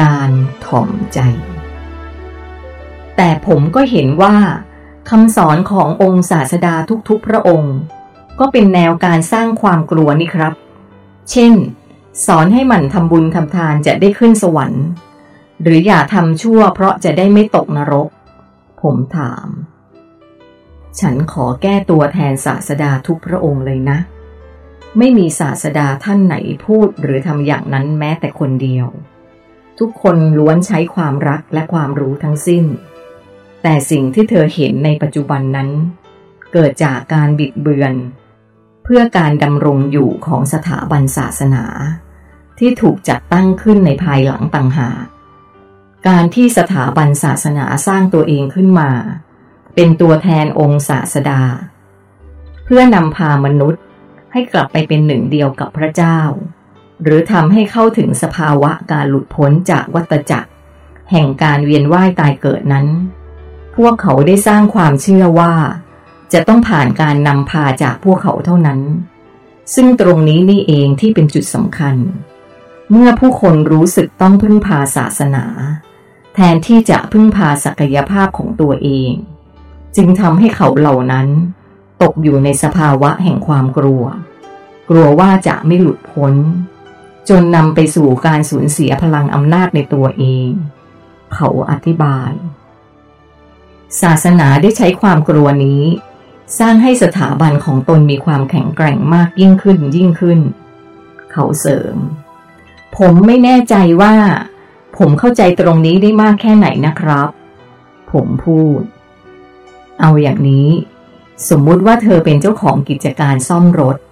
การถ่อมใจ แต่ผมก็เห็นว่าคำสอนขององค์ศาสดาทุกๆ พระองค์ ก็เป็นแนวการสร้างความกลัวนี่ครับ เช่น สอนให้หมั่นทำบุญทำทานจะได้ขึ้นสวรรค์ หรืออย่าทำชั่วเพราะจะได้ไม่ตกนรก ผมถาม ฉันขอแก้ตัวแทนศาสดาทุกพระองค์เลยนะ ไม่มีศาสดาท่านไหนพูดหรือทำอย่างนั้นแม้แต่คนเดียว ทุกคนล้วนใช้ความรักและความรู้ทั้งสิ้น แต่สิ่งที่เธอเห็นในปัจจุบันนั้น เกิดจากการบิดเบือน เพื่อการดำรงอยู่ของสถาบันศาสนา ที่ถูกจัดตั้งขึ้นในภายหลังต่างหาก การที่สถาบันศาสนาสร้างตัวเองขึ้นมา เป็นตัวแทนองค์ศาสดา เพื่อนำพามนุษย์ให้กลับไปเป็นหนึ่งเดียวกับพระเจ้า หรือทำให้เข้าถึงสภาวะการหลุดพ้นจากวัฏจักร แห่งการเวียนว่ายตายเกิดนั้น พวกเขาได้สร้างความเชื่อว่า จะต้องผ่านการนำพาจากพวกเขาเท่านั้น ซึ่งตรงนี้นี่เองที่เป็นจุดสำคัญ เมื่อผู้คนรู้สึกต้องพึ่งพาศาสนา แทนที่จะพึ่งพาศักยภาพของตัวเอง จึงทำให้เขาเหล่านั้น ตกอยู่ในสภาวะแห่งความกลัว กลัวว่าจะไม่หลุดพ้น จนนำไปสู่การสูญเสียพลังอำนาจในตัวเอง เขาอธิบาย ศาสนาได้ใช้ความกลัวนี้ สร้างให้สถาบันของตนมีความแข็งแกร่งมากยิ่งขึ้นยิ่งขึ้น เขาเสริม ผมไม่แน่ใจว่า ผมเข้าใจตรงนี้ได้มากแค่ไหนนะครับ ผมพูด เอาอย่างนี้ สมมุติว่าเธอเป็นเจ้าของกิจการซ่อมรถเ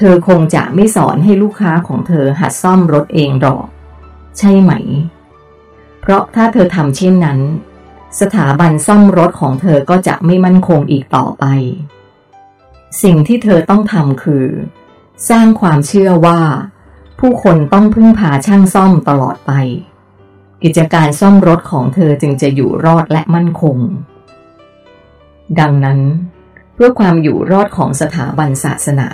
ธอคงจะไม่สอนให้ลูกค้าของเธอหัดซ่อมรถเองหรอก ใช่ไหม เพราะถ้าเธอทำเช่นนั้น สถาบันซ่อมรถของเธอก็จะไม่มั่นคงอีกต่อไป สิ่งที่เธอต้องทำคือ สร้างความเชื่อว่า ผู้คนต้องพึ่งพาช่างซ่อมตลอดไป กิจการซ่อมรถของเธอจึงจะอยู่รอดและมั่นคง ดังนั้น เพื่อความอยู่รอดของสถาบันศาสนา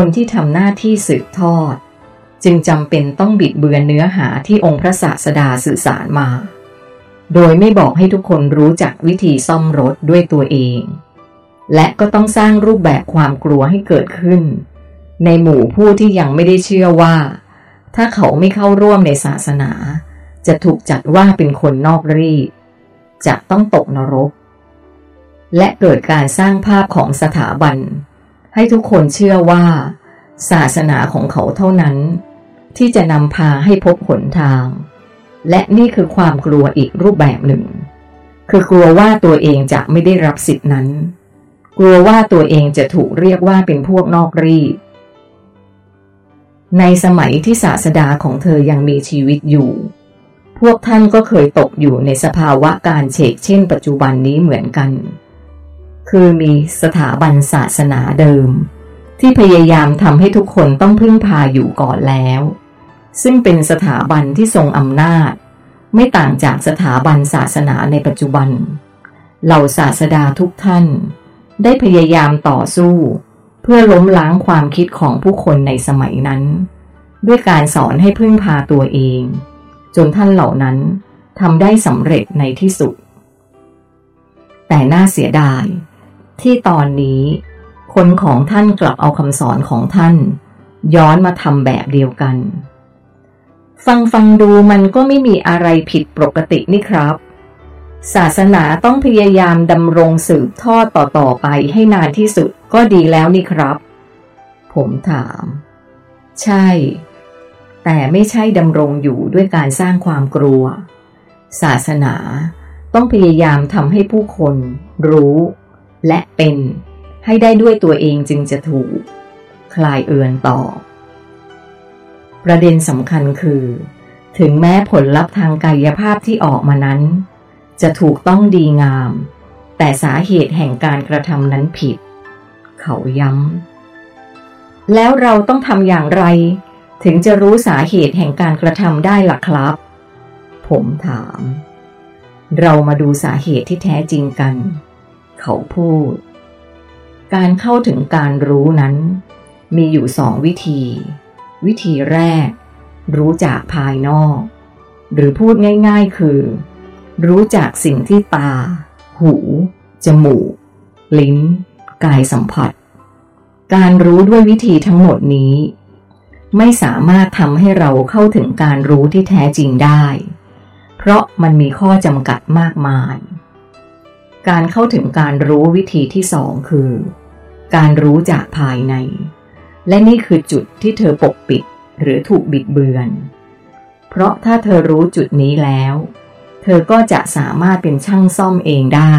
คนที่ทำหน้าที่สืบทอด จึงจำเป็นต้องบิดเบือนเนื้อหาที่องค์พระศาสดาสื่อสารมา โดยไม่บอกให้ทุกคนรู้จักวิธีซ่อมรถด้วยตัวเอง และก็ต้องสร้างรูปแบบความกลัวให้เกิดขึ้น ในหมู่ผู้ที่ยังไม่ได้เชื่อว่า ถ้าเขาไม่เข้าร่วมในศาสนา จะถูกจัดว่าเป็นคนนอกรีดจะต้องตกนรก และเกิดการสร้างภาพของสถาบัน ให้ทุกคนเชื่อว่า ศาสนาของเขาเท่านั้น ที่จะนำพาให้พบหนทาง และนี่คือความกลัวอีกรูปแบบหนึ่ง คือกลัวว่าตัวเองจะไม่ได้รับสิทธินั้น กลัวว่าตัวเองจะถูกเรียกว่าเป็นพวกนอกรีดในสมัยที่ศาสดาของเธอยังมีชีวิตอยู่ พวกท่านก็เคยตกอยู่ในสภาวะการเฉกเช่นปัจจุบันนี้เหมือนกัน คือมีสถาบันศาสนาเดิม ที่พยายามทำให้ทุกคนต้องพึ่งพาอยู่ก่อนแล้ว ซึ่งเป็นสถาบันที่ทรงอำนาจ ไม่ต่างจากสถาบันศาสนาในปัจจุบัน เหล่าศาสดาทุกท่าน ได้พยายามต่อสู้ เพื่อล้มล้างความคิดของผู้คนในสมัยนั้น ด้วยการสอนให้พึ่งพาตัวเอง จนท่านเหล่านั้นทำได้สำเร็จในที่สุด แต่น่าเสียดาย ที่ตอนนี้ คนของท่านกลับเอาคำสอนของท่าน ย้อนมาทำแบบเดียวกัน ฟังฟังดูมันก็ไม่มีอะไรผิดปกตินี่ครับ ศาสนาต้องพยายามดำรงสืบทอดต่อๆไปให้นานที่สุดก็ดีแล้วนี่ครับ ผมถาม ใช่ แต่ไม่ใช่ดำรงอยู่ด้วยการสร้างความกลัว ศาสนาต้องพยายามทำให้ผู้คนรู้ และเป็นให้ได้ด้วยตัวเองจึงจะถูก คลายเอือนต่อ ประเด็นสำคัญคือ ถึงแม้ผลลัพธ์ทางกายภาพที่ออกมานั้น จะถูกต้องดีงาม แต่สาเหตุแห่งการกระทำนั้นผิด เขาย้ำ แล้วเราต้องทำอย่างไร ถึงจะรู้สาเหตุแห่งการกระทำได้ล่ะครับ ผมถาม เรามาดูสาเหตุที่แท้จริงกัน เขาพูด การเข้าถึงการรู้นั้น มีอยู่สองวิธี วิธีแรก รู้จากภายนอก หรือพูดง่าย ๆ คือ รู้จากสิ่งที่ตา หู จมูก ลิ้น กายสัมผัส การรู้ด้วยวิธีทั้งหมดนี้ ไม่สามารถทำให้เราเข้าถึงการรู้ที่แท้จริงได้ เพราะมันมีข้อจำกัดมากมาย การเข้าถึงการรู้วิธีที่สองคือ การรู้จากภายใน และนี่คือจุดที่เธอปกปิดหรือถูกบิดเบือน เพราะถ้าเธอรู้จุดนี้แล้ว เธอก็จะสามารถเป็นช่างซ่อมเองได้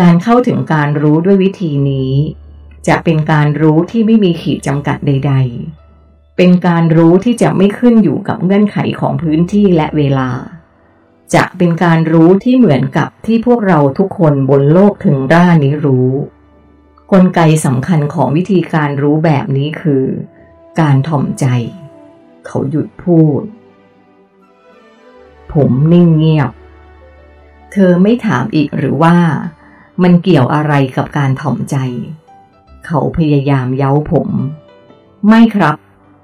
การเข้าถึงการรู้ด้วยวิธีนี้ จะเป็นการรู้ที่ไม่มีขีดจำกัดใด ๆ เป็นการรู้ที่จะไม่ขึ้นอยู่กับเงื่อนไขของพื้นที่และเวลา จะเป็นการรู้ที่เหมือนกับที่พวกเราทุกคนบนโลกถึงร่านี้รู้ กลไกสำคัญของวิธีการรู้แบบนี้คือ การถ่อมใจ เขาหยุดพูด ผมนิ่งเงียบ เธอไม่ถามอีกหรือว่า มันเกี่ยวอะไรกับการถ่อมใจ เขาพยายามเย้าผม ไม่ครับ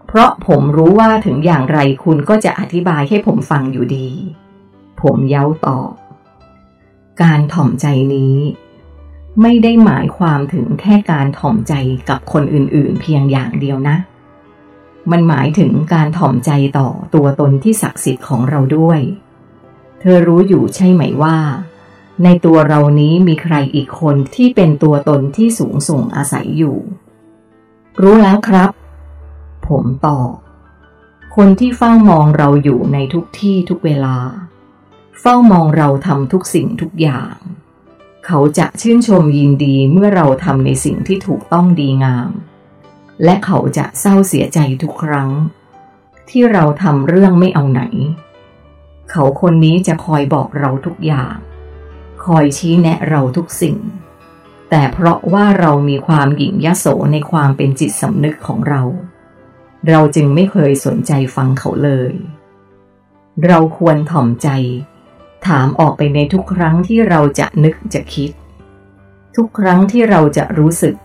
เพราะผมรู้ว่าถึงอย่างไรคุณก็จะอธิบายให้ผมฟังอยู่ดี ผมเย้าตอบ การถ่อมใจนี้ ไม่ได้หมายความถึงแค่การถ่อมใจกับคนอื่นๆ เพียงอย่างเดียวนะ มันหมายถึงการถ่อมใจต่อตัวตนที่ศักดิ์สิทธิ์ของเราด้วย เธอรู้อยู่ใช่ไหมว่า ในตัวเรานี้มีใครอีกคนที่เป็นตัวตนที่สูงส่งอาศัยอยู่ รู้แล้วครับ ผมตอบคนที่เฝ้ามองเราอยู่ในทุกที่ทุกเวลา เฝ้ามองเราทำทุกสิ่งทุกอย่าง เขาจะชื่นชมยินดีเมื่อเราทำในสิ่งที่ถูกต้องดีงาม และเขาจะเศร้าเสียใจทุกครั้ง ที่เราทำเรื่องไม่เอาไหน เขาคนนี้จะคอยบอกเราทุกอย่าง คอยชี้แนะเราทุกสิ่ง แต่เพราะว่าเรามีความหยิ่งยโสในความเป็นจิตสำนึกของเรา เราจึงไม่เคยสนใจฟังเขาเลย เราควรถ่อมใจ ถามออกไปในทุกครั้งที่เราจะนึกจะคิด ทุกครั้งที่เราจะรู้สึก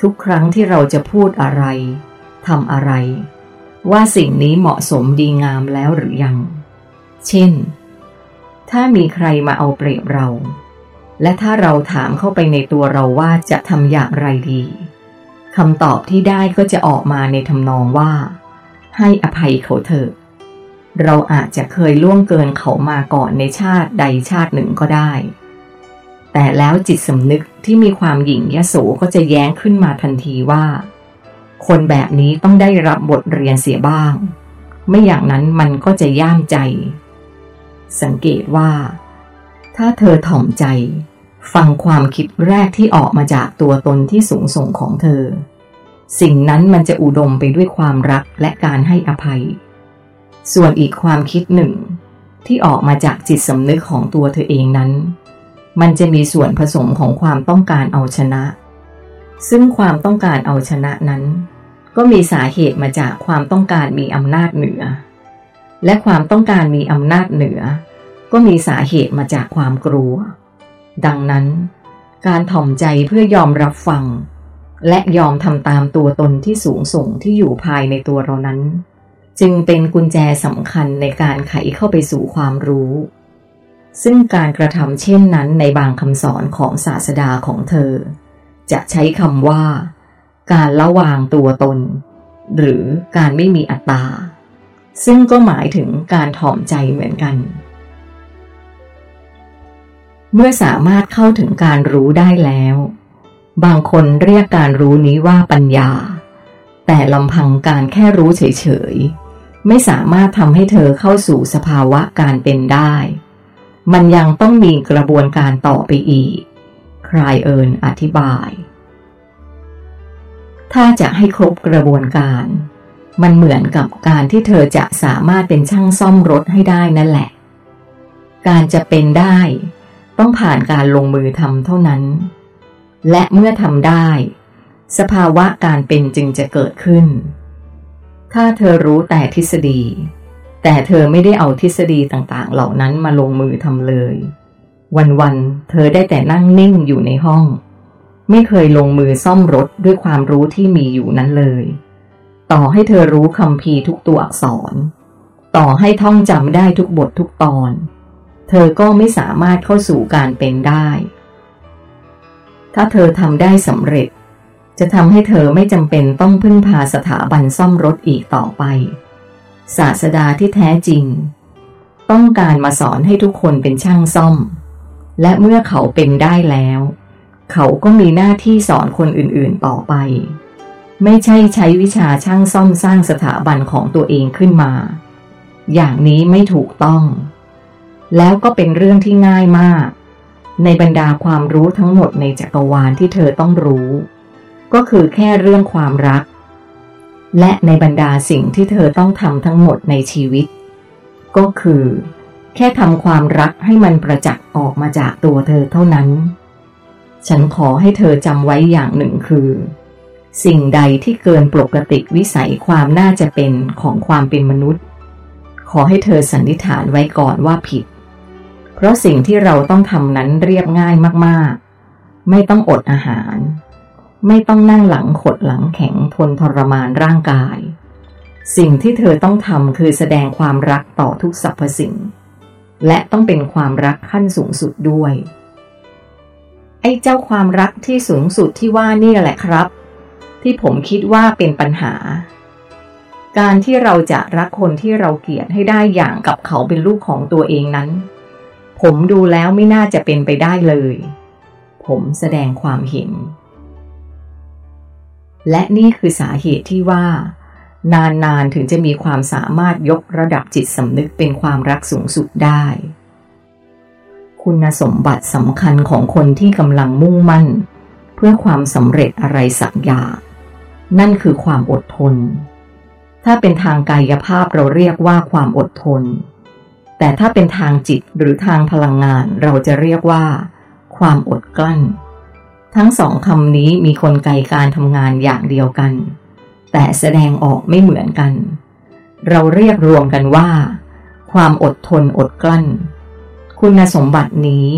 ทุกครั้งที่เราจะพูดอะไรทำอะไร ว่าสิ่งนี้เหมาะสมดีงามแล้วหรือยัง เช่น ถ้ามีใครมาเอาเปรียบเรา และถ้าเราถามเข้าไปในตัวเราว่าจะทำอย่างไรดีคำตอบที่ได้ก็จะออกมาในทำนองว่า ให้อภัยเขาเถอะ เราอาจจะเคยล่วงเกินเขามาก่อนในชาติใดชาติหนึ่งก็ได้ แต่แล้วจิตสำนึกที่มีความหยิ่งยโสก็จะแย้งขึ้นมาทันทีว่า คนแบบนี้ต้องได้รับบทเรียนเสียบ้าง ไม่อย่างนั้นมันก็จะย่ามใจ สังเกตว่า ถ้าเธอถ่อมใจ ฟังความคิดแรกที่ออกมาจากตัวตนที่สูงส่งของเธอ สิ่งนั้นมันจะอุดมไปด้วยความรักและการให้อภัย ส่วนอีกความคิดหนึ่ง ที่ออกมาจากจิตสำนึกของตัวเธอเองนั้น มันจะมีส่วนผสมของความต้องการเอาชนะ ซึ่งความต้องการเอาชนะนั้น ก็มีสาเหตุมาจากความต้องการมีอำนาจเหนือ และความต้องการมีอำนาจเหนือ ก็มีสาเหตุมาจากความกลัว ดังนั้น การถ่อมใจเพื่อยอมรับฟัง และยอมทำตามตัวตนที่สูงส่งที่อยู่ภายในตัวเรานั้น จึงเป็นกุญแจสำคัญในการไขเข้าไปสู่ความรู้ ซึ่งการกระทำเช่นนั้นในบางคำสอนของศาสดาของเธอ จะใช้คำว่า การละวางตัวตน หรือการไม่มีอัตตา ซึ่งก็หมายถึงการถ่อมใจเหมือนกัน เมื่อสามารถเข้าถึงการรู้ได้แล้ว บางคนเรียกการรู้นี้ว่าปัญญาแต่ลำพังการแค่รู้เฉยๆ ไม่สามารถทำให้เธอเข้าสู่สภาวะการเป็นได้ มันยังต้องมีกระบวนการต่อไปอีก คลายเอิญอธิบาย ถ้าจะให้ครบกระบวนการ มันเหมือนกับการที่เธอจะสามารถเป็นช่างซ่อมรถให้ได้นั่นแหละ การจะเป็นได้ ต้องผ่านการลงมือทำเท่านั้น และเมื่อทำได้ สภาวะการเป็นจึงจะเกิดขึ้น ถ้าเธอรู้แต่ทฤษฎี แต่เธอไม่ได้เอาทฤษฎีต่างๆ เหล่านั้นมาลงมือทำเลย วันๆ เธอได้แต่นั่งนิ่งอยู่ในห้อง ไม่เคยลงมือซ่อมรถด้วยความรู้ที่มีอยู่นั้นเลย ต่อให้เธอรู้คำพีทุกตัวอักษร ต่อให้ท่องจำได้ทุกบททุกตอน เธอก็ไม่สามารถเข้าสู่การเป็นได้ ถ้าเธอทำได้สำเร็จ จะทำให้เธอไม่จำเป็นต้องพึ่งพาสถาบันซ่อมรถอีกต่อไป ศาสดาที่แท้จริง ต้องการมาสอนให้ทุกคนเป็นช่างซ่อม และเมื่อเขาเป็นได้แล้ว เขาก็มีหน้าที่สอนคนอื่นๆต่อไป ไม่ใช่ใช้วิชาช่างซ่อมสร้างสถาบันของตัวเองขึ้นมา อย่างนี้ไม่ถูกต้อง แล้วก็เป็นเรื่องที่ง่ายมาก ในบรรดาความรู้ทั้งหมดในจักรวาลที่เธอต้องรู้ ก็คือแค่เรื่องความรัก และในบรรดาสิ่งที่เธอต้องทำทั้งหมดในชีวิต ก็คือ แค่ทำความรักให้มันประจักษ์ออกมาจากตัวเธอเท่านั้น ฉันขอให้เธอจำไว้อย่างหนึ่งคือ สิ่งใดที่เกินปกติวิสัยความน่าจะเป็นของความเป็นมนุษย์ ขอให้เธอสันนิษฐานไว้ก่อนว่าผิด เพราะสิ่งที่เราต้องทำนั้นเรียบง่ายมากๆ ไม่ต้องอดอาหาร ไม่ต้องนั่งหลังขดหลังแข็งทนทรมานร่างกาย สิ่งที่เธอต้องทำคือแสดงความรักต่อทุกสรรพสิ่ง และต้องเป็นความรักขั้นสูงสุดด้วย ไอ้เจ้าความรักที่สูงสุดที่ว่านี่แหละครับ ที่ผมคิดว่าเป็นปัญหา การที่เราจะรักคนที่เราเกลียดให้ได้อย่างกับเขาเป็นลูกของตัวเองนั้น ผมดูแล้วไม่น่าจะเป็นไปได้เลย ผมแสดงความเห็น และนี่คือสาเหตุที่ว่า นานๆถึงจะมีความสามารถยกระดับจิตสำนึกเป็นความรักสูงสุดได้ คุณสมบัติสำคัญของคนที่กำลังมุ่งมั่น เพื่อความสำเร็จอะไรสักอย่างนั่นคือความอดทน ถ้าเป็นทางกายภาพเราเรียกว่าความอดทน แต่ถ้าเป็นทางจิตหรือทางพลังงานเราจะเรียกว่า ความอดกลั้น ทั้งสองคำนี้มีคนไกการทำงานอย่างเดียวกัน แต่แสดงออกไม่เหมือนกัน เราเรียกรวมกันว่า ความอดทนอดกลั้น คุณสมบัตินี้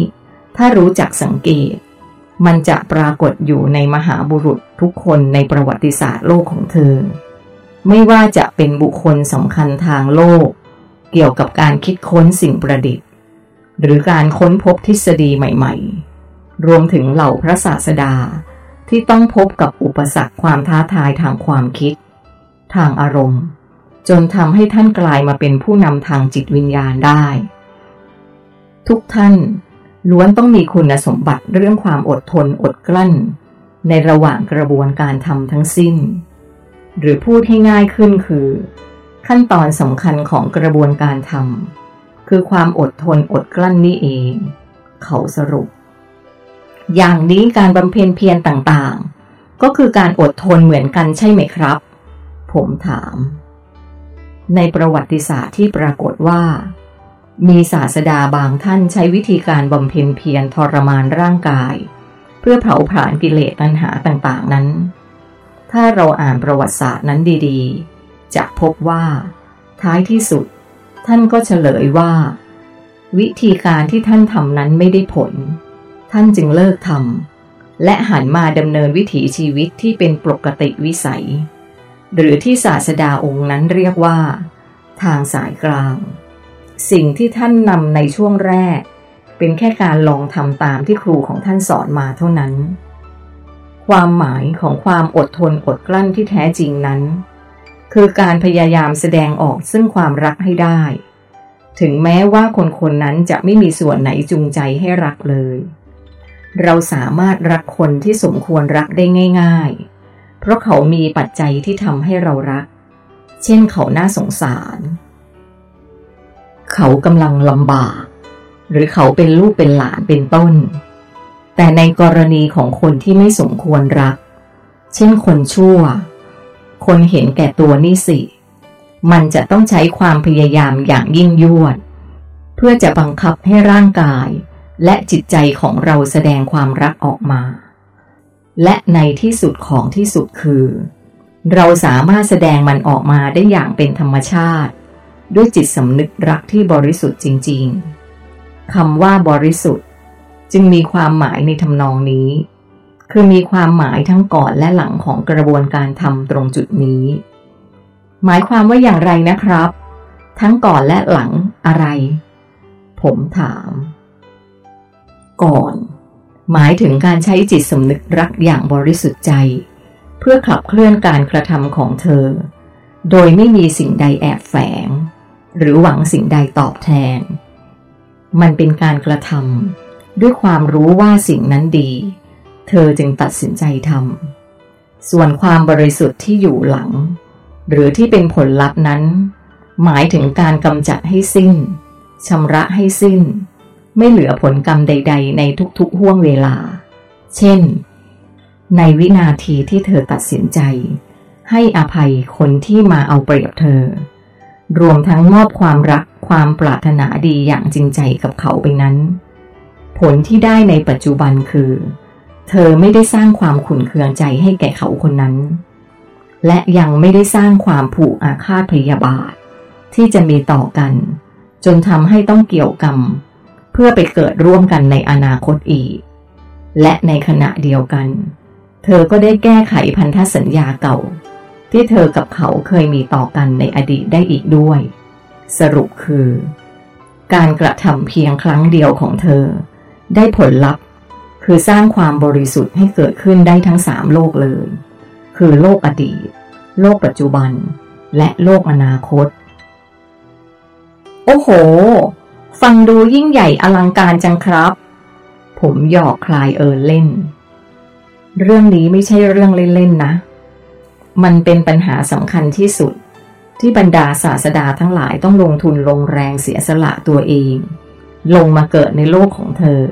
ถ้ารู้จักสังเกต มันจะปรากฏอยู่ในมหาบุรุษทุกคนในประวัติศาสตร์โลกของเธอ ไม่ว่าจะเป็นบุคคลสำคัญทางโลก เกี่ยวกับการคิดค้นสิ่งประดิษฐ์ หรือการค้นพบทฤษฎีใหม่ ๆ รวมถึงเหล่าพระศาสดา ที่ต้องพบกับอุปสรรคความท้าทายทางความคิด ทางอารมณ์ จนทำให้ท่านกลายมาเป็นผู้นำทางจิตวิญญาณได้ ทุกท่านล้วนต้องมีคุณสมบัติเรื่องความอดทนอดกลั้น ในระหว่างกระบวนการทำทั้งสิ้น หรือพูดให้ง่ายขึ้นคือ ขั้นตอนสำคัญของกระบวนการทำคือความอดทนอดกลั้นนี่เอง เขาสรุป อย่างนี้การบำเพ็ญเพียรต่างๆ ก็คือการอดทนเหมือนกันใช่ไหมครับ ผมถาม ในประวัติศาสตร์ที่ปรากฏว่า มีศาสดาบางท่านใช้วิธีการบำเพ็ญเพียรทรมานร่างกาย เพื่อเผาผลาญกิเลสตัณหาต่างๆนั้น ถ้าเราอ่านประวัติศาสตร์นั้นดีๆ จะพบว่า ท้ายที่สุด ท่านก็เฉลยว่า วิธีการที่ท่านทำนั้นไม่ได้ผล ท่านจึงเลิกทำและหันมาดำเนินวิถีชีวิตที่เป็นปกติวิสัย หรือที่ศาสดาองค์นั้นเรียกว่า ทางสายกลาง สิ่งที่ท่านนำในช่วงแรก เป็นแค่การลองทำตามที่ครูของท่านสอนมาเท่านั้น ความหมายของความอดทนอดกลั้นที่แท้จริงนั้น คือการพยายามแสดงออกซึ่งความรักให้ได้ ถึงแม้ว่าคนคนนั้นจะไม่มีส่วนไหนจูงใจให้รักเลย เราสามารถรักคนที่สมควรรักได้ง่าย ๆ เพราะเขามีปัจจัยที่ทำให้เรารัก เช่นเขาน่าสงสาร เขากำลังลำบาก หรือเขาเป็นลูกเป็นหลานเป็นต้น แต่ในกรณีของคนที่ไม่สมควรรัก เช่นคนชั่ว คนเห็นแก่ตัวนี่สิ มันจะต้องใช้ความพยายามอย่างยิ่งยวด เพื่อจะบังคับให้ร่างกาย และจิตใจของเราแสดงความรักออกมา และในที่สุดของที่สุดคือ เราสามารถแสดงมันออกมาได้อย่างเป็นธรรมชาติ ด้วยจิตสำนึกรักที่บริสุทธิ์จริง ๆคำว่าบริสุทธิ์ จึงมีความหมายในทำนองนี้ คือมีความหมายทั้งก่อนและหลังของกระบวนการทำตรงจุดนี้ หมายความว่าอย่างไรนะครับ ทั้งก่อนและหลังอะไร ผมถาม ก่อน หมายถึงการใช้จิตสำนึกรักอย่างบริสุทธิ์ใจ เพื่อขับเคลื่อนการกระทำของเธอ โดยไม่มีสิ่งใดแอบแฝง หรือหวังสิ่งใดตอบแทน มันเป็นการกระทำด้วยความรู้ว่าสิ่งนั้นดี เธอจึงตัดสินใจทำส่วนความบริสุทธิ์ที่อยู่หลัง หรือที่เป็นผลลัพธ์นั้น หมายถึงการกำจัดให้สิ้นชำระให้สิ้น ไม่เหลือผลกรรมใด ๆ ในทุกๆห่วงเวลา เช่น ในวินาทีที่เธอตัดสินใจ ให้อภัยคนที่มาเอาเปรียบเธอ รวมทั้งมอบความรักความปรารถนาดีอย่างจริงใจกับเขาไปนั้น ผลที่ได้ในปัจจุบันคือ เธอไม่ได้สร้างความขุ่นเคืองใจให้แก่เขาคนนั้น และยังไม่ได้สร้างความผูกอาฆาตพยาบาท ที่จะมีต่อกัน จนทำให้ต้องเกี่ยวกรรม พื่อไปเกิดร่วมกันในอนาคตอีก และในขณะเดียวกัน เธอก็ได้แก้ไขพันธสัญญาเก่า ที่เธอกับเขาเคยมีต่อกันในอดีตได้อีกด้วย สรุปคือ การกระทำเพียงครั้งเดียวของเธอ ได้ผลลัพธ์ คือสร้างความบริสุทธิ์ให้เกิดขึ้นได้ทั้งสามโลกเลย คือโลกอดีต โลกปัจจุบัน และโลกอนาคต โอ้โห ฟังดูยิ่งใหญ่อลังการจังครับ ผมหยอกคลายเอินเล่น เรื่องนี้ไม่ใช่เรื่องเล่นๆนะ มันเป็นปัญหาสำคัญที่สุด ที่บรรดาศาสดาทั้งหลายต้องลงทุนลงแรงเสียสละตัวเอง ลงมาเกิดในโลกของเธอ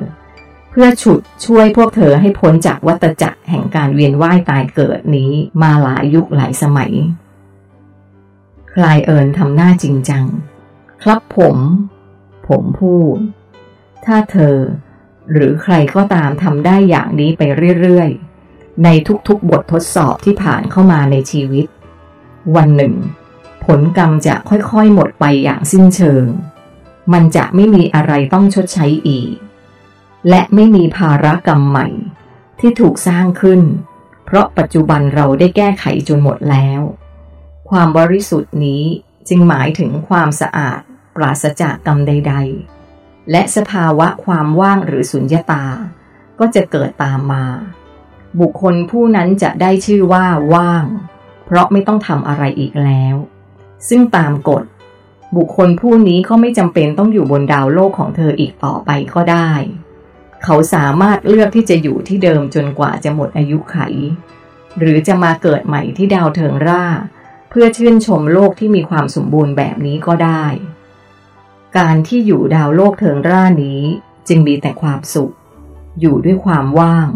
เพื่อฉุดช่วยพวกเธอให้พ้นจากวัฏจักรแห่งการเวียนว่ายตายเกิดนี้มาหลายยุคหลายสมัย คลายเอินทำหน้าจริงจัง ครับผม ผมพูด ถ้าเธอ หรือใครก็ตามทำได้อย่างนี้ไปเรื่อยๆ ในทุกๆบททดสอบที่ผ่านเข้ามาในชีวิต วันหนึ่ง ผลกรรมจะค่อยๆหมดไปอย่างสิ้นเชิง มันจะไม่มีอะไรต้องชดใช้อีก และไม่มีภาระกรรมใหม่ที่ถูกสร้างขึ้น เพราะปัจจุบันเราได้แก้ไขจนหมดแล้ว ความบริสุทธิ์นี้จึงหมายถึงความสะอาด ปราศจากกรรมใด ๆ และสภาวะความว่างหรือสุญญตา ก็จะเกิดตามมา บุคคลผู้นั้นจะได้ชื่อว่าว่าง เพราะไม่ต้องทำอะไรอีกแล้ว ซึ่งตามกฎ บุคคลผู้นี้ก็ไม่จำเป็นต้องอยู่บนดาวโลกของเธออีกต่อไปก็ได้ เขาสามารถเลือกที่จะอยู่ที่เดิมจนกว่าจะหมดอายุไข หรือจะมาเกิดใหม่ที่ดาวเทิงร่าเพื่อชื่นชมโลกที่มีความสมบูรณ์แบบนี้ก็ได้ การที่อยู่ดาวโลกเทิงร่านี้จึงมีแต่ความสุข อยู่ด้วยความว่าง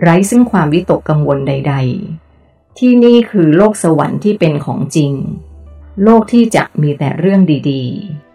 ไร้ซึ่งความวิตกกังวลใด ๆ ที่นี่คือโลกสวรรค์ที่เป็นของจริง โลกที่จะมีแต่เรื่องดี ๆ